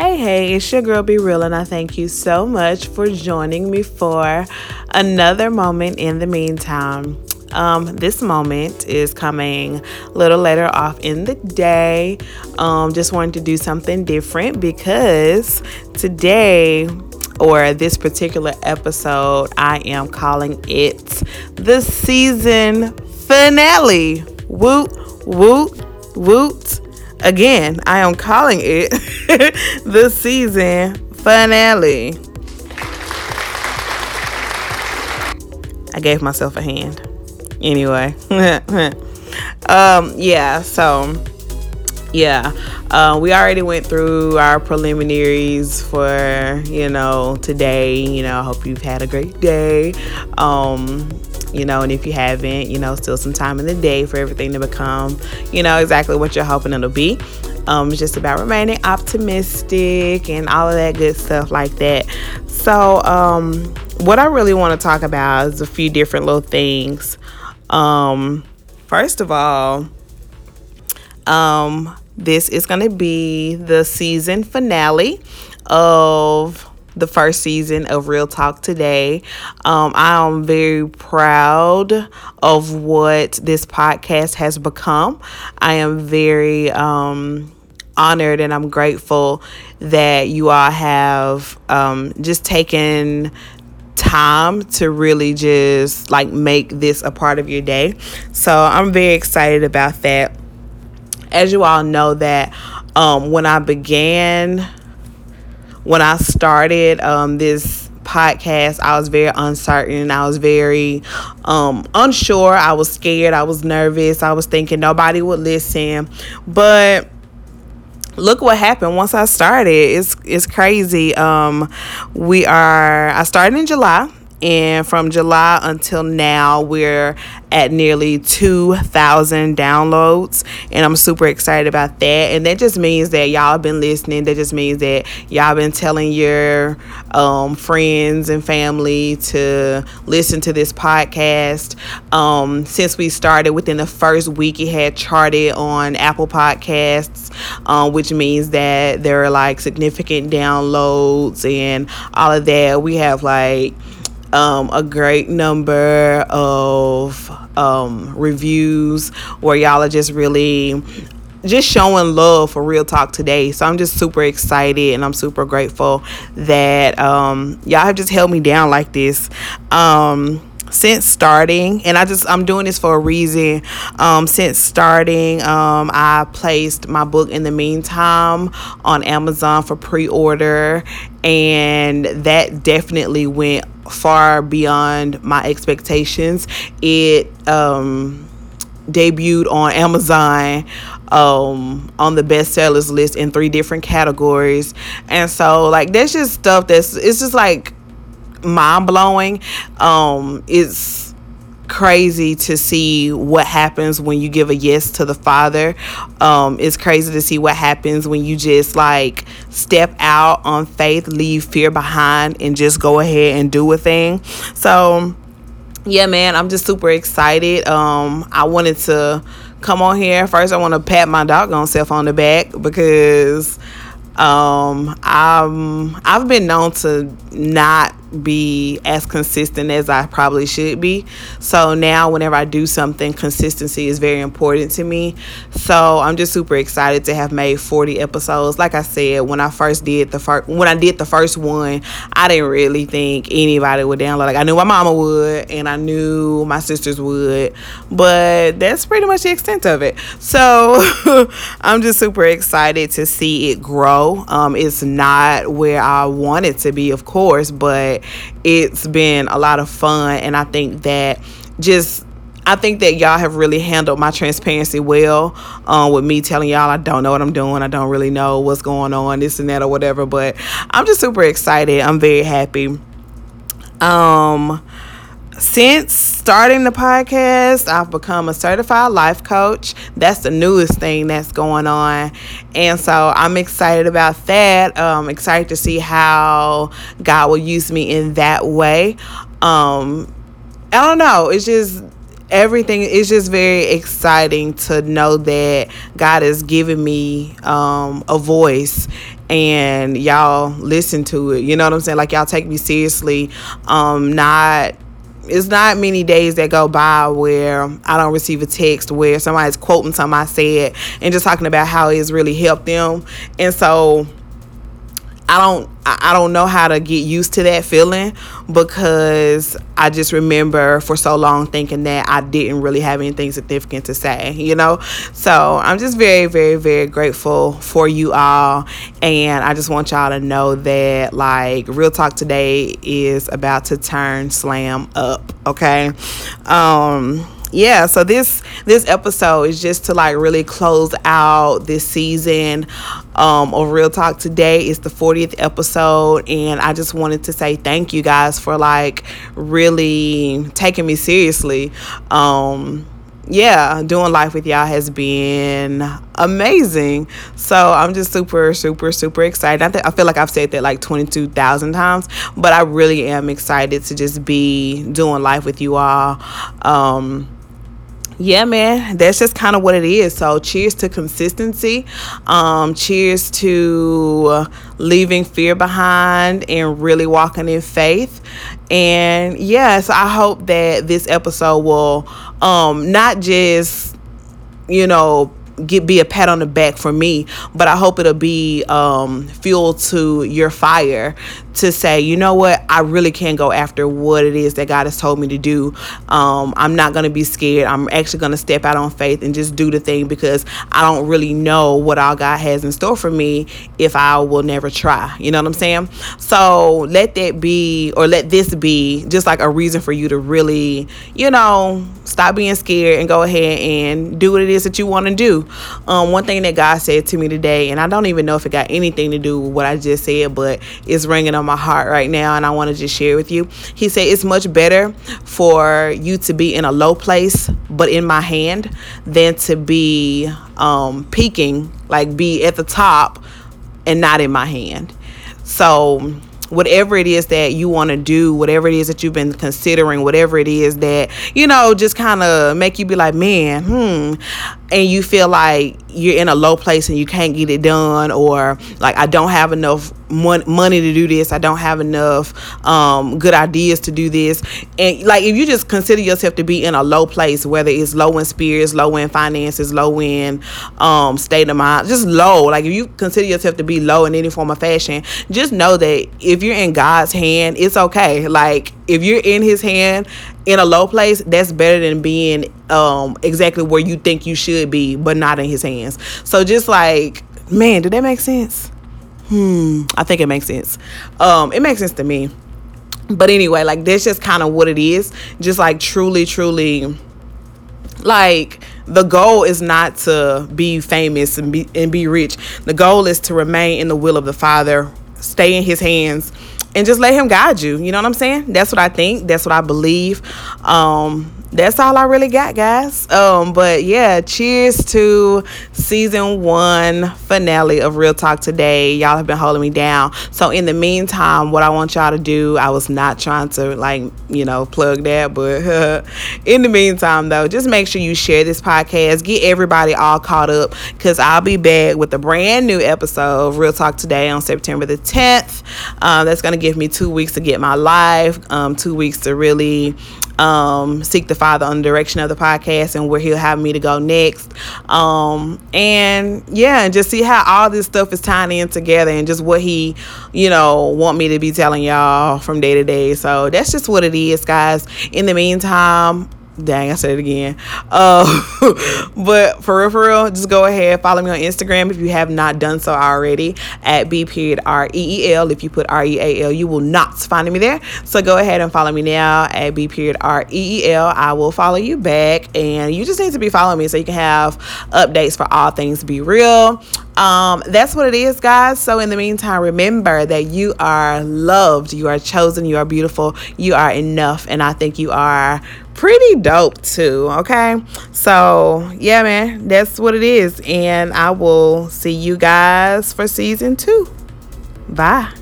Hey, hey, it's your girl B.Reel, and I thank you so much for joining me for another moment in the meantime. Um, this moment is coming a little later off in the day. Um, just wanted to do something different because today, or this particular episode, I am calling it the season finale. Woot, woot, woot. Again, I am calling it the season finale. I gave myself a hand. Anyway, um, yeah, so yeah, uh, we already went through our preliminaries for you know today. You know, I hope you've had a great day. Um, you know, and if you haven't, you know, still some time in the day for everything to become, you know, exactly what you're hoping it'll be. Um, it's just about remaining optimistic and all of that good stuff like that. So, um, what I really want to talk about is a few different little things. Um, first of all, um, this is going to be the season finale of the first season of Reel Talk Today. Um, I am very proud of what this podcast has become. I am very um, honored and I'm grateful that you all have um, just taken time to really just like make this a part of your day. So I'm very excited about that. As you all know that um, when I began when I started um, this podcast, I was very uncertain. I was very um, unsure. I was scared. I was nervous. I was thinking nobody would listen. But look what happened once I started. It's it's crazy. Um, we are. I started in July and from July until now, we're at nearly 2,000 downloads. And I'm super excited about that. And that just means that y'all been listening. That just means that y'all been telling your um, friends and family to listen to this podcast. Um, since we started within the first week, it had charted on Apple Podcasts, um, which means that there are like significant downloads and all of that. We have like um, a great number of um, reviews where y'all are just really just showing love for reel talk today. So i'm just super excited and i'm super grateful that um, y'all have just held me down like this. Um, since starting and i just i'm doing this for a reason. Um, since starting um, i placed my book in the meantime on amazon for pre-order and that definitely went far beyond my expectations. It um, debuted on amazon um, on the bestsellers list in three different categories. And so like that's just stuff that's it's just like mind blowing. Um, it's crazy to see what happens when you give a yes to the Father. Um, it's crazy to see what happens when you just like step out on faith, leave fear behind, and just go ahead and do a thing. So, yeah, man, I'm just super excited. Um, I wanted to come on here first. I want to pat my doggone self on the back because um, I'm I've been known to not be as consistent as I probably should be. So now, whenever I do something, consistency is very important to me. So I'm just super excited to have made 40 episodes. Like I said, when I first did the first, when I did the first one, I didn't really think anybody would download. Like I knew my mama would, and I knew my sisters would, but that's pretty much the extent of it. So I'm just super excited to see it grow. Um, it's not where I want it to be, of course, but it's been a lot of fun. And I think that just I think that y'all have really handled my transparency well um, with me telling y'all I don't know what I'm doing. I don't really know what's going on, this and that or whatever. But I'm just super excited. I'm very happy. Um, since starting the podcast, I've become a certified life coach. That's the newest thing that's going on. And so I'm excited about that. Um, excited to see how God will use me in that way. Um, I don't know. It's just everything is just very exciting to know that God has given me um, a voice and y'all listen to it. You know what I'm saying? Like y'all take me seriously. Um, not it's not many days that go by where I don't receive a text where somebody's quoting something I said and just talking about how it's really helped them. And so I don't I don't know how to get used to that feeling because I just remember for so long thinking that I didn't really have anything significant to say, you know? So I'm just very, very, very grateful for you all. And I just want y'all to know that, like, Reel Talk today is about to turn slam up, okay? Um, yeah so this this episode is just to like really close out this season um, of reel talk today is the 40th episode and i just wanted to say thank you guys for like really taking me seriously um, yeah, doing life with y'all has been amazing. So I'm just super, super, super excited. I, th- I feel like I've said that like 22,000 times, but I really am excited to just be doing life with you all. Um, yeah, man, that's just kind of what it is. So, cheers to consistency. Um, cheers to leaving fear behind and really walking in faith. And yes, I hope that this episode will um, not just, you know, get be a pat on the back for me, but I hope it'll be um, fuel to your fire to say, you know what, I really can go after what it is that God has told me to do. Um, I'm not going to be scared. I'm actually going to step out on faith and just do the thing because I don't really know what all God has in store for me if I will never try. You know what I'm saying? So let that be, or let this be just like a reason for you to really, you know, stop being scared and go ahead and do what it is that you want to do. Um, one thing that God said to me today, and I don't even know if it got anything to do with what I just said, but it's ringing on my heart right now and I want to just share with you. He said it's much better for you to be in a low place but in my hand than to be um peaking, like be at the top and not in my hand. So whatever it is that you want to do, whatever it is that you've been considering, whatever it is that, you know, just kind of make you be like, man, hmm. And you feel like you're in a low place and you can't get it done, or like, I don't have enough money to do this. I don't have enough um, good ideas to do this. And like, if you just consider yourself to be in a low place, whether it's low in spirits, low in finances, low in um, state of mind, just low. Like, if you consider yourself to be low in any form of fashion, just know that if you're in God's hand, it's okay. Like, if you're in His hand in a low place, that's better than being um, exactly where you think you should be, but not in His hands. So, just like, man, did that make sense? hmm, I think it makes sense. Um, it makes sense to me. But anyway, like that's just kind of what it is. Just like truly, truly like the goal is not to be famous and be and be rich. The goal is to remain in the will of the Father, stay in his hands and just let him guide you. You know what I'm saying? That's what I think. That's what I believe. Um that's all I really got, guys. Um, but yeah, cheers to season one finale of Reel Talk today. Y'all have been holding me down. So in the meantime, what I want y'all to do, I was not trying to like, you know, plug that, but in the meantime though, just make sure you share this podcast, get everybody all caught up, because I'll be back with a brand new episode of Reel Talk today on September the 10th. Um, that's gonna give me two weeks to get my life, um, two weeks to really um, seek the Father on the direction of the podcast and where He'll have me to go next. Um, and yeah, and just see how all this stuff is tying in together and just what He, you know, want me to be telling y'all from day to day. So that's just what it is, guys. In the meantime, Dang, I said it again. Uh, but for real, for real, just go ahead, follow me on Instagram if you have not done so already at B period R E E L. If you put R E A L, you will not find me there. So go ahead and follow me now at B period R E E L. I will follow you back, and you just need to be following me so you can have updates for all things B.Reel. Um, that's what it is, guys. So, in the meantime, remember that you are loved, you are chosen, you are beautiful, you are enough, and I think you are pretty dope too. Okay, so yeah, man, that's what it is, and I will see you guys for season two. Bye.